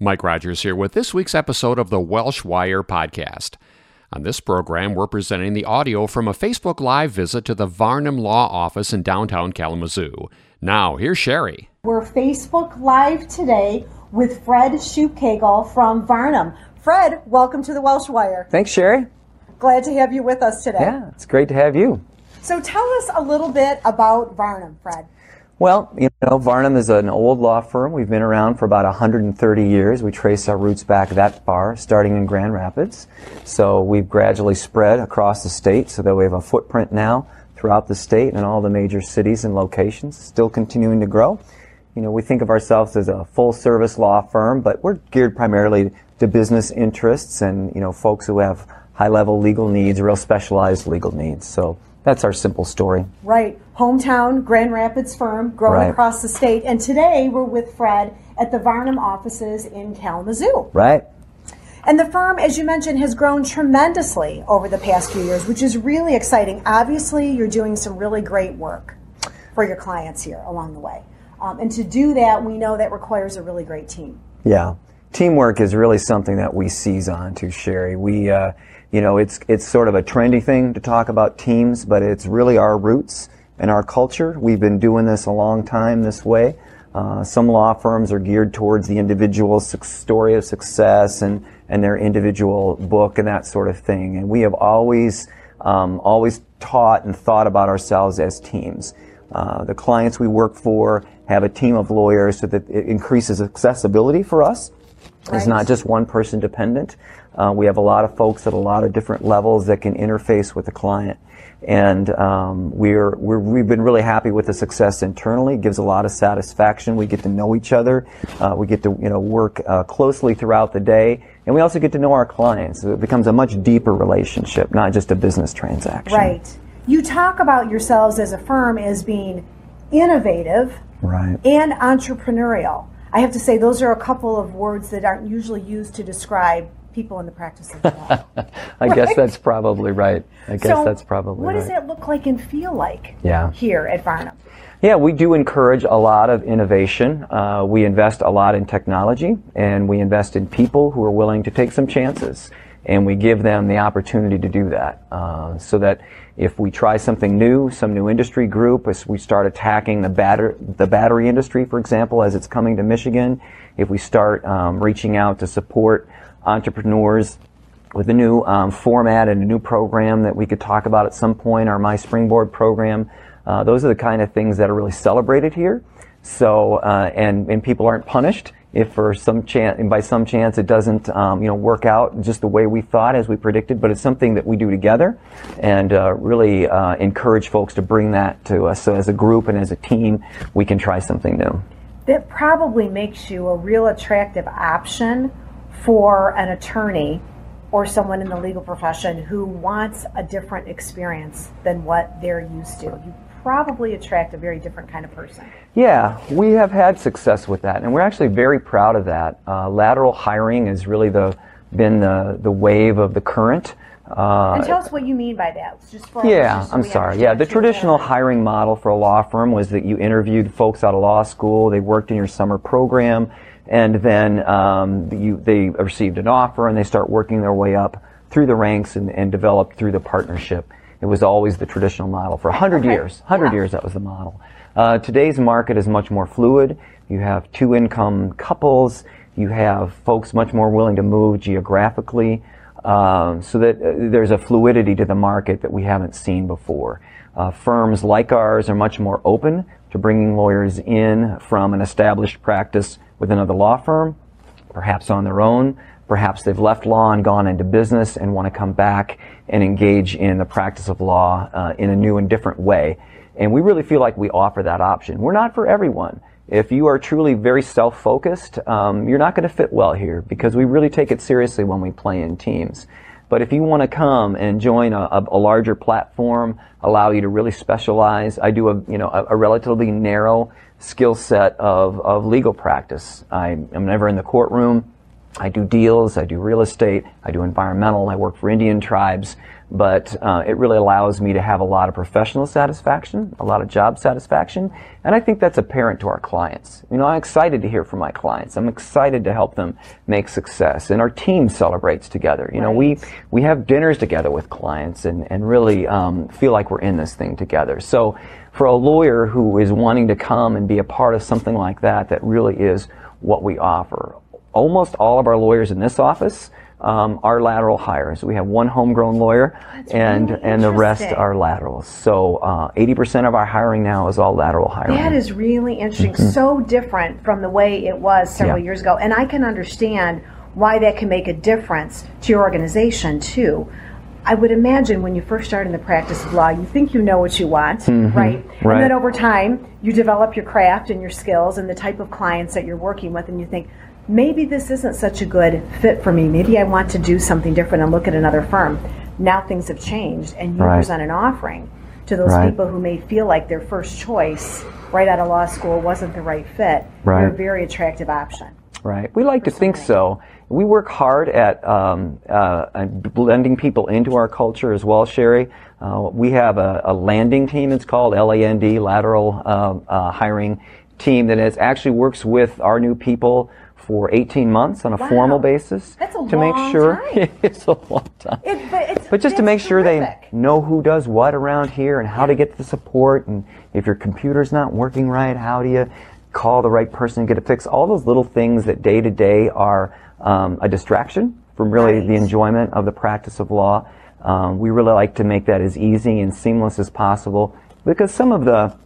Mike Rogers here with this week's episode of the Welsh Wire podcast. On this program, we're presenting the audio from a Facebook Live visit to the Varnum Law Office in downtown Kalamazoo. Now, here's Sheri. We're Facebook Live today with Fred Schubkegel from Varnum. Fred, welcome to the Welsh Wire. Thanks, Sheri. Glad to have you with us today. Yeah, it's great to have you. So tell us a little bit about Varnum, Fred. Well, you know, Varnum is an old law firm. We've been around for about 130 years. We trace our roots back that far, starting in Grand Rapids. So we've gradually spread across the state so that we have a footprint now throughout the state and all the major cities and locations, still continuing to grow. You know, we think of ourselves as a full service law firm, but we're geared primarily to business interests and, you know, folks who have high level legal needs, real specialized legal needs. So that's our simple story. Right. Hometown, Grand Rapids firm, growing Right. across the state. And today we're with Fred at the Varnum offices in Kalamazoo. Right? And the firm, as you mentioned, has grown tremendously over the past few years, which is really exciting. Obviously, you're doing some really great work for your clients here along the way. Um, and to do that, we know that requires a really great team. Yeah. Teamwork is really something that we seize on to, Sheri. We, uh, you know, it's, it's sort of a trendy thing to talk about teams, but it's really our roots and our culture. We've been doing this a long time this way. Uh, some law firms are geared towards the individual story of success and, and their individual book and that sort of thing. And we have always, um, always taught and thought about ourselves as teams. Uh, the clients we work for have a team of lawyers so that it increases accessibility for us. It's not just one person dependent. Uh, we have a lot of folks at a lot of different levels that can interface with the client. And um, we're, we're, we've been really happy with the success internally. It gives a lot of satisfaction. We get to know each other. Uh, we get to you know work uh, closely throughout the day, and we also get to know our clients. So it becomes a much deeper relationship, not just a business transaction. Right. You talk about yourselves as a firm as being innovative Right. and entrepreneurial. I have to say, those are a couple of words that aren't usually used to describe people in the practice of law. I guess that's probably right. I guess so, that's probably what right. does that look like and feel like Yeah. here at Varnum? Yeah, we do encourage a lot of innovation. Uh, we invest a lot in technology, and we invest in people who are willing to take some chances. And we give them the opportunity to do that, uh, so that if we try something new, some new industry group, as we start attacking the batter the battery industry, for example, as it's coming to Michigan, if we start um, reaching out to support entrepreneurs with a new um, format and a new program that we could talk about at some point, our My Springboard program. Uh, those are the kind of things that are really celebrated here. So, uh, and, and people aren't punished if for some chance, by some chance it doesn't, um, you know, work out just the way we thought as we predicted, but it's something that we do together and uh, really uh, encourage folks to bring that to us. So as a group and as a team, we can try something new. That probably makes you a real attractive option for an attorney or someone in the legal profession who wants a different experience than what they're used to. You probably attract a very different kind of person. Yeah, we have had success with that, and we're actually very proud of that. Uh, lateral hiring has really the, been the, the wave of the current. Uh, And tell us what you mean by that. Just for yeah, so I'm sorry. Yeah, the traditional hiring model for a law firm was that you interviewed folks out of law school, they worked in your summer program, and then um, you, they received an offer and they start working their way up through the ranks and, and developed through the partnership. It was always the traditional model for 100 Okay. years. 100 Yeah. years, that was the model. Uh, today's market is much more fluid. You have two income couples. You have folks much more willing to move geographically. Um, so that uh, there's a fluidity to the market that we haven't seen before. Uh, firms like ours are much more open to bringing lawyers in from an established practice with another law firm, perhaps on their own. Perhaps they've left law and gone into business and want to come back and engage in the practice of law uh, in a new and different way. And we really feel like we offer that option. We're not for everyone. if you are truly very self-focused, um, you're not going to fit well here because we really take it seriously when we play in teams. But if you want to come and join a, a, a, larger platform, allow you to really specialize, I do a you know a, a relatively narrow skill set of, of legal practice. I am never in the courtroom. I do deals, I do real estate, I do environmental, I work for Indian tribes, but uh, it really allows me to have a lot of professional satisfaction, a lot of job satisfaction, and I think that's apparent to our clients. You know, I'm excited to hear from my clients. I'm excited to help them make success, and our team celebrates together. You know, we we have dinners together with clients, and and really um, feel like we're in this thing together. So, for a lawyer who is wanting to come and be a part of something like that, that really is what we offer almost all of our lawyers in this office um, are lateral hires. We have one homegrown lawyer, That's and really and the rest are laterals. So uh, eighty percent of our hiring now is all lateral hiring. That is really interesting. So different from the way it was several Mm-hmm. Yeah. years ago. And I can understand why that can make a difference to your organization, too. I would imagine when you first start in the practice of law, you think you know what you want, right? And Mm-hmm. Right. then over time, you develop your craft and your skills and the type of clients that you're working with, and you think, maybe this isn't such a good fit for me. Maybe I want to do something different and look at another firm. Now things have changed, and you Right. present an offering to those Right. people who may feel like their first choice right out of law school wasn't the right fit. Right. You're a very attractive option. Right. We like to think so. We work hard at um, uh, blending people into our culture as well, Sheri. Uh, we have a, a landing team, it's called LAND, lateral uh, uh, hiring team, that is, actually works with our new people for 18 months on a Wow. formal basis That's a to make sure time. it's a long time. It- but it's- But just to make sure terrific. they know who does what around here and how to get the support and if your computer's not working right, how do you call the right person and get it fixed? All those little things that day to day are um, a distraction from really the enjoyment of the practice of law. Um, we really like to make that as easy and seamless as possible because some of the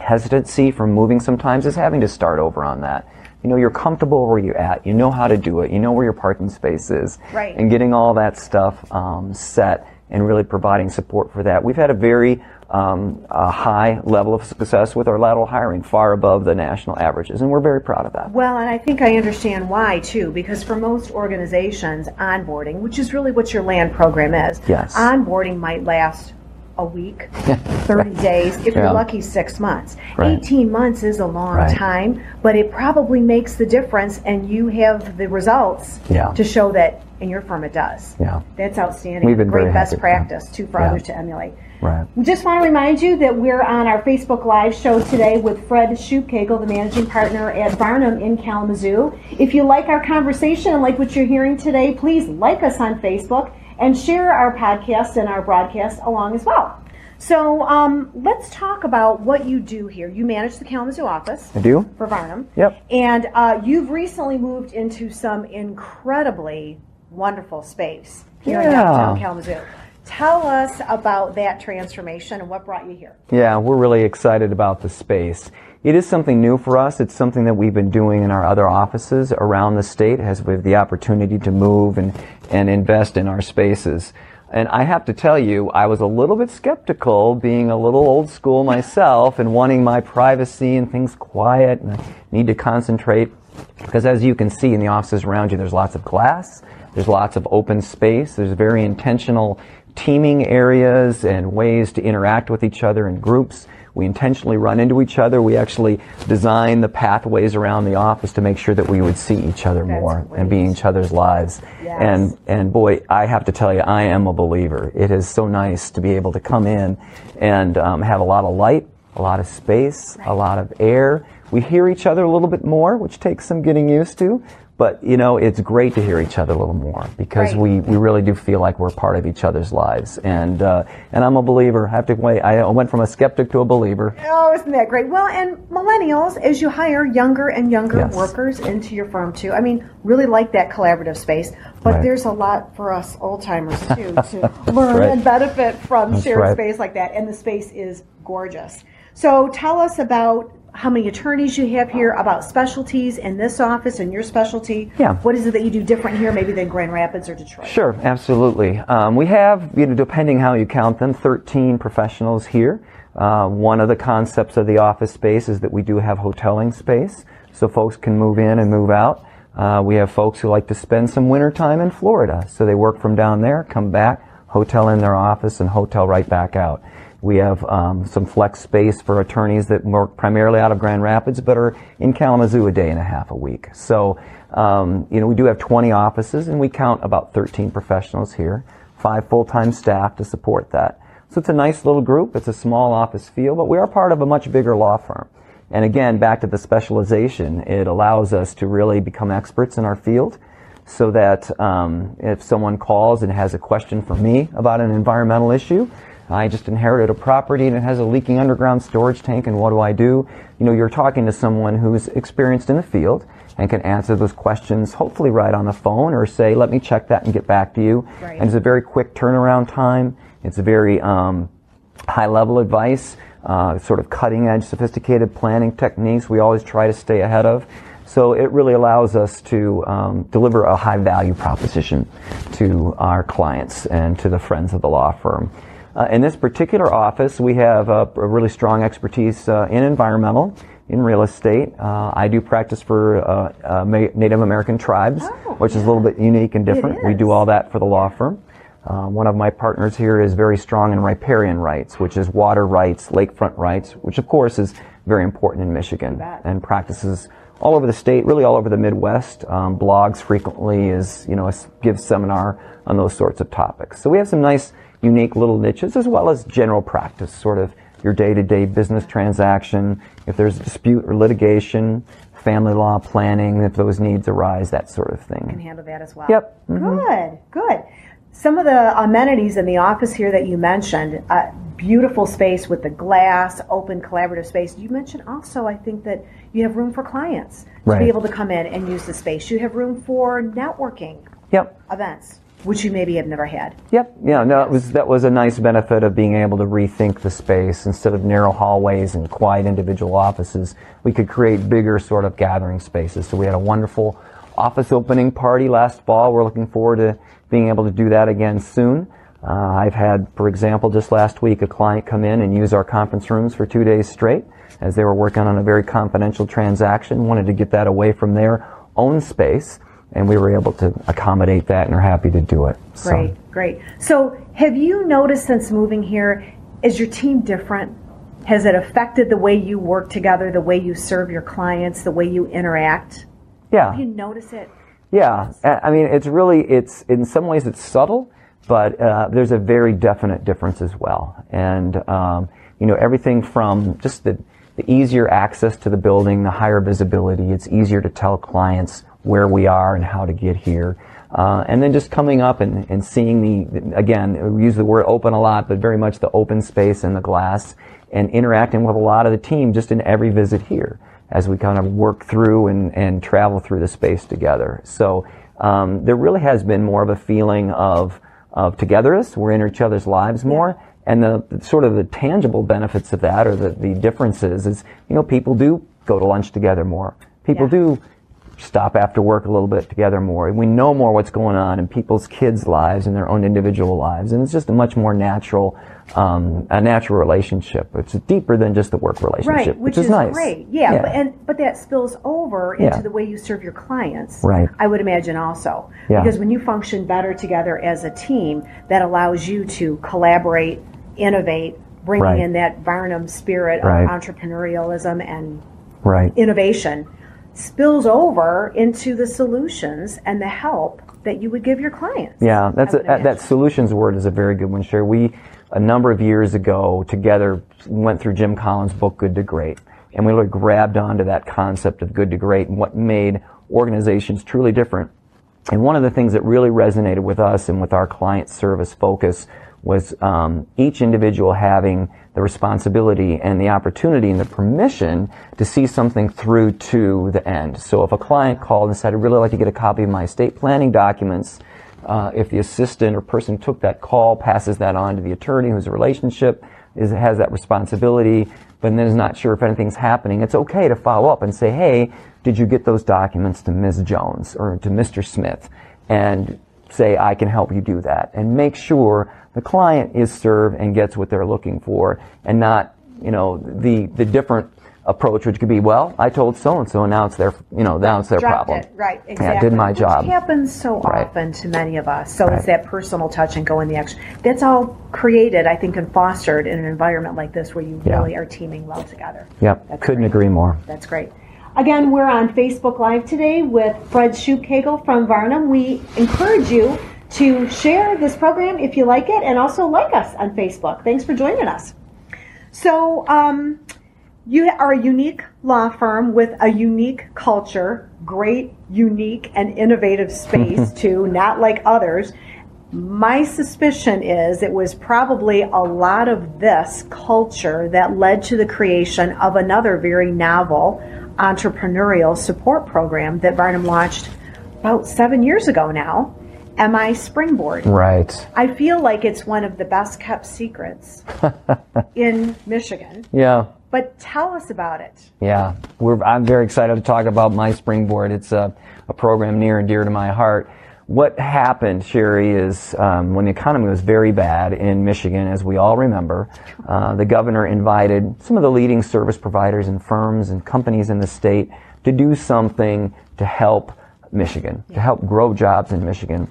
hesitancy from moving sometimes is having to start over on that. You know, you're comfortable where you're at. You know how to do it. You know where your parking space is. Right. And getting all that stuff um, set and really providing support for that. We've had a very um, a high level of success with our lateral hiring, far above the national averages, and we're very proud of that. Well, and I think I understand why too, because for most organizations, onboarding, which is really what your land program is, Yes. onboarding might last a week, 30 days, if Yeah. you're lucky, six months. Right. 18 months is a long Right. time, but it probably makes the difference, and you have the results Yeah. to show that in your firm it does. Yeah. That's outstanding. We've been Great best practice, too, for Yeah. others to emulate. Right. We just want to remind you that we're on our Facebook Live show today with Fred Schubkegel, the managing partner at Varnum in Kalamazoo. If you like our conversation and like what you're hearing today, please like us on Facebook and share our podcast and our broadcast along as well. So um, let's talk about what you do here. You manage the Kalamazoo office I do? for Varnum. Yep. And uh, you've recently moved into some incredibly wonderful space here in downtown Kalamazoo. Tell us about that transformation and what brought you here. Yeah, we're really excited about the space. It is something new for us. It's something that we've been doing in our other offices around the state as we have the opportunity to move and, and invest in our spaces. And I have to tell you, I was a little bit skeptical being a little old school myself and wanting my privacy and things quiet and I need to concentrate. Because as you can see in the offices around you, there's lots of glass, there's lots of open space, there's very intentional teaming areas and ways to interact with each other in groups. We intentionally run into each other. We actually design the pathways around the office to make sure that we would see each other That's more great. and be in each other's lives. Yes. And and boy, I have to tell you, I am a believer. It is so nice to be able to come in and um, have a lot of light, a lot of space, a lot of air. We hear each other a little bit more, which takes some getting used to. But you know, it's great to hear each other a little more because Right. we, we really do feel like we're part of each other's lives. And uh, and I'm a believer. I have to wait. I went from a skeptic to a believer. Oh, isn't that great? Well, and millennials, as you hire younger and younger Yes. workers into your firm too, I mean, really like that collaborative space. But Right. there's a lot for us old timers too to learn right. and benefit from That's shared space like that. And the space is gorgeous. So tell us about how many attorneys you have here, about specialties in this office and your specialty. Yeah. What is it that you do different here, maybe than Grand Rapids or Detroit? Sure, absolutely. Um, we have, you know, depending how you count them, 13 professionals here. Uh, one of the concepts of the office space is that we do have hoteling space, so folks can move in and move out. Uh, we have folks who like to spend some winter time in Florida, so they work from down there, come back, hotel in their office, and hotel right back out. We have um, some flex space for attorneys that work primarily out of Grand Rapids, but are in Kalamazoo a day and a half a week. So, um, you know, we do have 20 offices, and we count about 13 professionals here, five full-time staff to support that. So it's a nice little group. It's a small office feel, but we are part of a much bigger law firm. And again, back to the specialization, it allows us to really become experts in our field so that um, if someone calls and has a question for me about an environmental issue, I just inherited a property and it has a leaking underground storage tank and what do I do? You know, you're talking to someone who's experienced in the field and can answer those questions hopefully right on the phone or say, let me check that and get back to you. Right. And it's a very quick turnaround time. It's a very um, high level advice, uh, sort of cutting edge, sophisticated planning techniques we always try to stay ahead of. So it really allows us to um, deliver a high value proposition to our clients and to the friends of the law firm. Uh, in this particular office, we have a, a really strong expertise uh, in environmental, in real estate. Uh, I do practice for uh, uh, Native American tribes, Oh, which is a little bit unique and different. We do all that for the law firm. Uh, one of my partners here is very strong in riparian rights, which is water rights, lakefront rights, which of course is very important in Michigan and practices all over the state, really all over the Midwest. Um, blogs frequently is, you know, gives seminar on those sorts of topics. So we have some nice, unique little niches as well as general practice, sort of your day-to-day business transaction. If there's a dispute or litigation, family law planning, if those needs arise, that sort of thing. can handle that as well. Yep. Mm-hmm. Good, good. Some of the amenities in the office here that you mentioned, uh, beautiful space with the glass, open collaborative space. You mentioned also, I think that you have room for clients to Right. be able to come in and use the space. You have room for networking Yep. events, which you maybe have never had. Yep. Yeah. No, it was that was a nice benefit of being able to rethink the space instead of narrow hallways and quiet individual offices. We could create bigger sort of gathering spaces. So we had a wonderful office opening party last fall. We're looking forward to being able to do that again soon. Uh, I've had, for example, just last week, a client come in and use our conference rooms for two days straight as they were working on a very confidential transaction, wanted to get that away from their own space, and we were able to accommodate that and are happy to do it. So- Great, great. So, have you noticed since moving here, is your team different? Has it affected the way you work together, the way you serve your clients, the way you interact? Yeah. Do you notice it? Yeah, I I mean, it's really, it's, in some ways it's subtle, but uh, there's a very definite difference as well. And, um, you know, everything from just the, the easier access to the building, the higher visibility, it's easier to tell clients where we are and how to get here. Uh, and then just coming up and, and seeing the, again, we use the word open a lot, but very much the open space and the glass and interacting with a lot of the team just in every visit here as we kind of work through and, and travel through the space together. So um, there really has been more of a feeling of, of togetherness. We're in each other's lives more. And the, the sort of the tangible benefits of that or the, the differences is, you know, people do go to lunch together more. People Yeah. do stop after work a little bit together more. We know more what's going on in people's kids' lives and their own individual lives, and it's just a much more natural, um, a natural relationship. It's deeper than just the work relationship, Right, which, is, nice. great. Yeah, But, and but that spills over into Yeah. the way you serve your clients. Right. I would imagine also. Yeah. Because when you function better together as a team, that allows you to collaborate, innovate, bringing Right. in that Varnum spirit Right. of entrepreneurialism and right. innovation spills over into the solutions and the help that you would give your clients. Yeah, that's a, that solutions word is a very good one, Sheri. We a number of years ago together went through Jim Collins' book Good to Great, and we really grabbed onto that concept of good to great and what made organizations truly different. And one of the things that really resonated with us and with our client service focus was um, each individual having the responsibility and the opportunity and the permission to see something through to the end. So if a client called and said, I'd really like to get a copy of my estate planning documents, uh, if the assistant or person took that call passes that on to the attorney who's a relationship, is has that responsibility, but then is not sure if anything's happening, it's okay to follow up and say, hey, did you get those documents to Ms. Jones or to Mr. Smith? And say, I can help you do that. And make sure the client is served and gets what they're looking for and not, you know, the, the different approach, which could be, well, I told so and so, and now it's their, you know, now it's their Dropped problem. it. Right, Yeah, exactly. I did my Which job. happens so Right. often to many of us. So Right. it's that personal touch and going the extra. That's all created, I think, and fostered in an environment like this where you Yeah. really are teaming well together. Yep, That's couldn't great. agree more. That's great. Again, we're on Facebook Live today with Fred Schubkegel from Varnum. We encourage you to share this program if you like it and also like us on Facebook. Thanks for joining us. So, um, you are a unique law firm with a unique culture, great, unique, and innovative space, too, not like others. My suspicion is it was probably a lot of this culture that led to the creation of another very novel entrepreneurial support program that Varnum launched about seven years ago now, MI Springboard. Right. I feel like it's one of the best kept secrets in Michigan. Yeah. But tell us about it. Yeah, we're, I'm very excited to talk about my springboard. It's a, a program near and dear to my heart. What happened, Sheri, is um, when the economy was very bad in Michigan, as we all remember, uh, the governor invited some of the leading service providers and firms and companies in the state to do something to help Michigan, to help grow jobs in Michigan,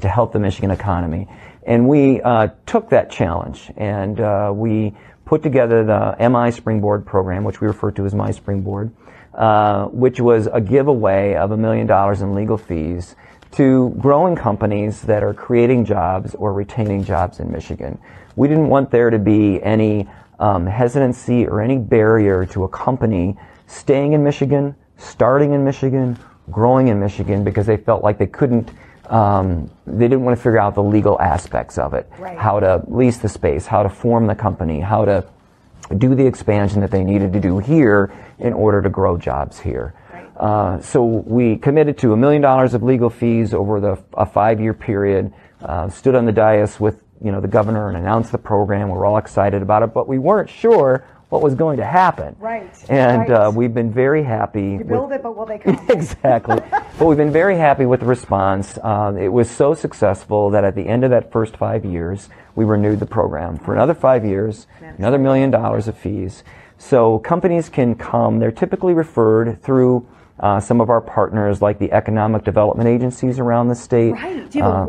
to help the Michigan economy. And we uh, took that challenge and uh, we put together the MI Springboard program, which we refer to as My Springboard, uh, which was a giveaway of a million dollars in legal fees to growing companies that are creating jobs or retaining jobs in Michigan. We didn't want there to be any um, hesitancy or any barrier to a company staying in Michigan, starting in Michigan, growing in Michigan because they felt like they couldn't um, they didn't want to figure out the legal aspects of it, Right. how to lease the space, how to form the company, how to do the expansion that they needed to do here in order to grow jobs here. Uh, so we committed to a million dollars of legal fees over the, a five-year period. Uh, stood on the dais with you know the governor and announced the program. We were all excited about it, but we weren't sure what was going to happen. Right, And Uh, we've been very happy. You with- build it, but will they come? exactly. but we've been very happy with the response. Um, it was so successful that at the end of that first five years, we renewed the program for another five years, another million dollars of fees. So companies can come. They're typically referred through uh, some of our partners, like the economic development agencies around the state. Right. You have Uh,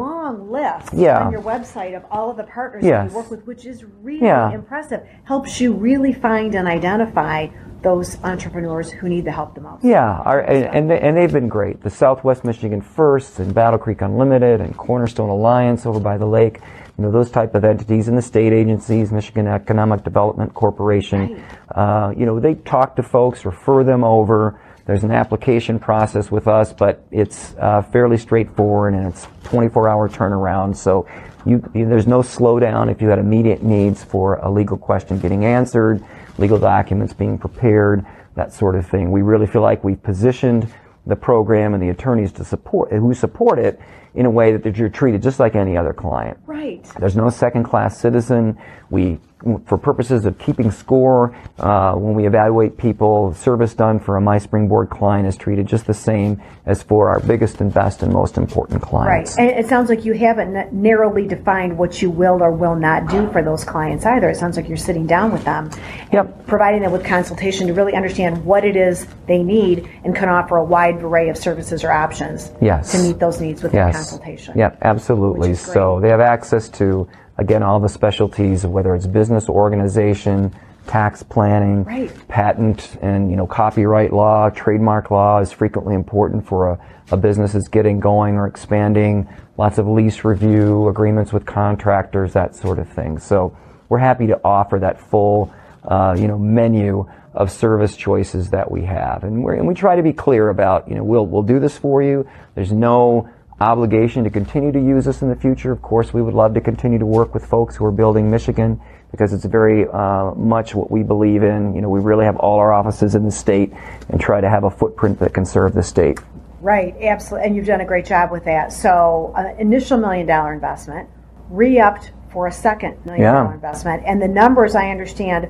list yeah. on your website of all of the partners Yes. that you work with, which is really Yeah. impressive. Helps you really find and identify those entrepreneurs who need the help the most. Yeah, our, and, and, they, and they've been great. The Southwest Michigan First and Battle Creek Unlimited and Cornerstone Alliance over by the lake, you know, those type of entities and the state agencies, Michigan Economic Development Corporation, uh, you know, they talk to folks, refer them over. There's an application process with us, but it's uh, fairly straightforward and it's 24-hour turnaround. So you, you, there's no slowdown if you had immediate needs for a legal question getting answered, legal documents being prepared, that sort of thing. We really feel like we've positioned the program and the attorneys to support who support it in a way that you're treated just like any other client. Right. There's no second-class citizen. We, for purposes of keeping score, uh, when we evaluate people, service done for a My Springboard client is treated just the same as for our biggest and best and most important clients. Right. And it sounds like you haven't narrowly defined what you will or will not do for those clients either. It sounds like you're sitting down with them. Yep. Providing them with consultation to really understand what it is they need and can offer a wide array of services or options Yes. to meet those needs with Yes. consultation. Yep, absolutely. Which is great. So they have access to, again, all the specialties, whether it's business organization, tax planning, Right. patent and, you know, copyright law, trademark law is frequently important for a, a business that's getting going or expanding, lots of lease review, agreements with contractors, that sort of thing. So we're happy to offer that full, uh, you know, menu of service choices that we have. And, we're, and we try to be clear about, you know, we'll, we'll do this for you. There's no obligation to continue to use us in the future. Of course, we would love to continue to work with folks who are building Michigan because it's very uh, much what we believe in. You know, we really have all our offices in the state and try to have a footprint that can serve the state. Right, absolutely, and you've done a great job with that. So, uh, initial million dollar investment, re-upped for a second million dollar Yeah. investment. And the numbers I understand,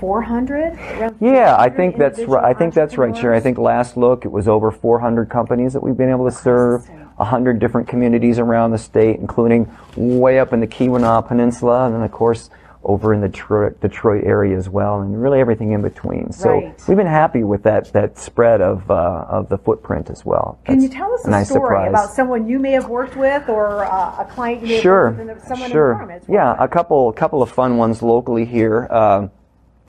400? Yeah, I think that's right. I think that's right, Sheri. I think last look it was over 400 companies that we've been able to serve, 100 different communities around the state, including way up in the Keweenaw Peninsula, and then of course over in the Detroit, Detroit area as well, and really everything in between. So Right. we've been happy with that that spread of uh, of the footprint as well. Can you tell us a, nice story surprise. about someone you may have worked with or uh, a client you may have Sure, worked with someone sure. in well? Yeah, a couple, a couple of fun ones locally here. Um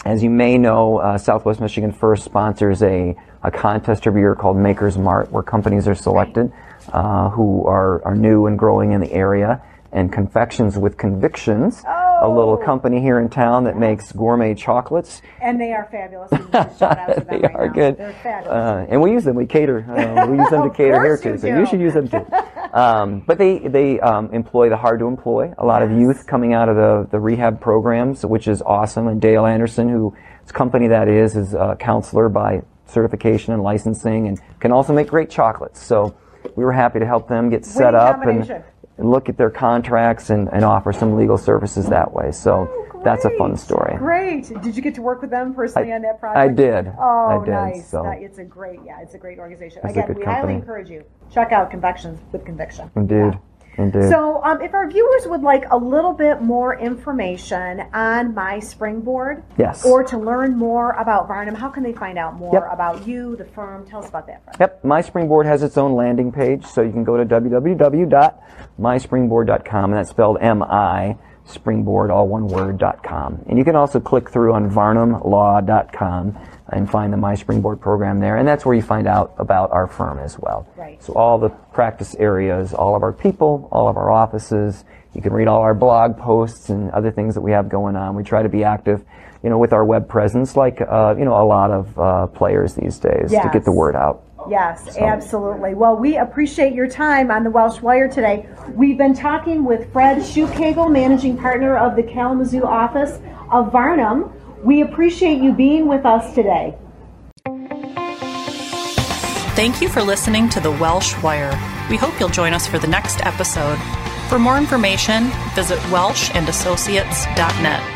as you may know, uh, Southwest Michigan First sponsors a, a contest every year called Makers Mart, where companies are selected uh, who are, are new and growing in the area. And Confections with Convictions, a little Oh. company here in town that makes gourmet chocolates. And they are fabulous. We need to shout out to them they right are now. good. They're fabulous. Uh, and we use them. We cater. Uh, we use them to cater here too. So you should use them too. Um, but they they um, employ the hard to employ. A lot of youth coming out of the the rehab programs, which is awesome. And Dale Anderson, whose company that is, is a counselor by certification and licensing, and can also make great chocolates. So we were happy to help them get set up and, and look at their contracts and, and offer some legal services that way. So oh, that's a fun story. Great. Did you get to work with them personally I- on that project? I did. Oh, I did, nice. so. That- it's a great, yeah, it's a great organization. It's Again, we highly encourage you. Check out Convictions with Conviction. Indeed. Indeed. So, um, if our viewers would like a little bit more information on My Springboard, Yes. or to learn more about Varnum, how can they find out more Yep. about you, the firm? Tell us about that. Fred. Yep, My Springboard has its own landing page, so you can go to www.mispringboard.com, and that's spelled M-I, springboard, all one word, dot .com. And you can also click through on varnumlaw.com and find the My Springboard program there, and that's where you find out about our firm as well. Right. So all the practice areas, all of our people, all of our offices, you can read all our blog posts and other things that we have going on. We try to be active, you know, with our web presence, like, uh, you know, a lot of uh, players these days to get the word out. Yes, absolutely. Well, we appreciate your time on the Welsh Wire today. We've been talking with Fred Schubkegel, managing partner of the Kalamazoo office of Varnum. We appreciate you being with us today. Thank you for listening to the Welsh Wire. We hope you'll join us for the next episode. For more information, visit welshandassociates.net.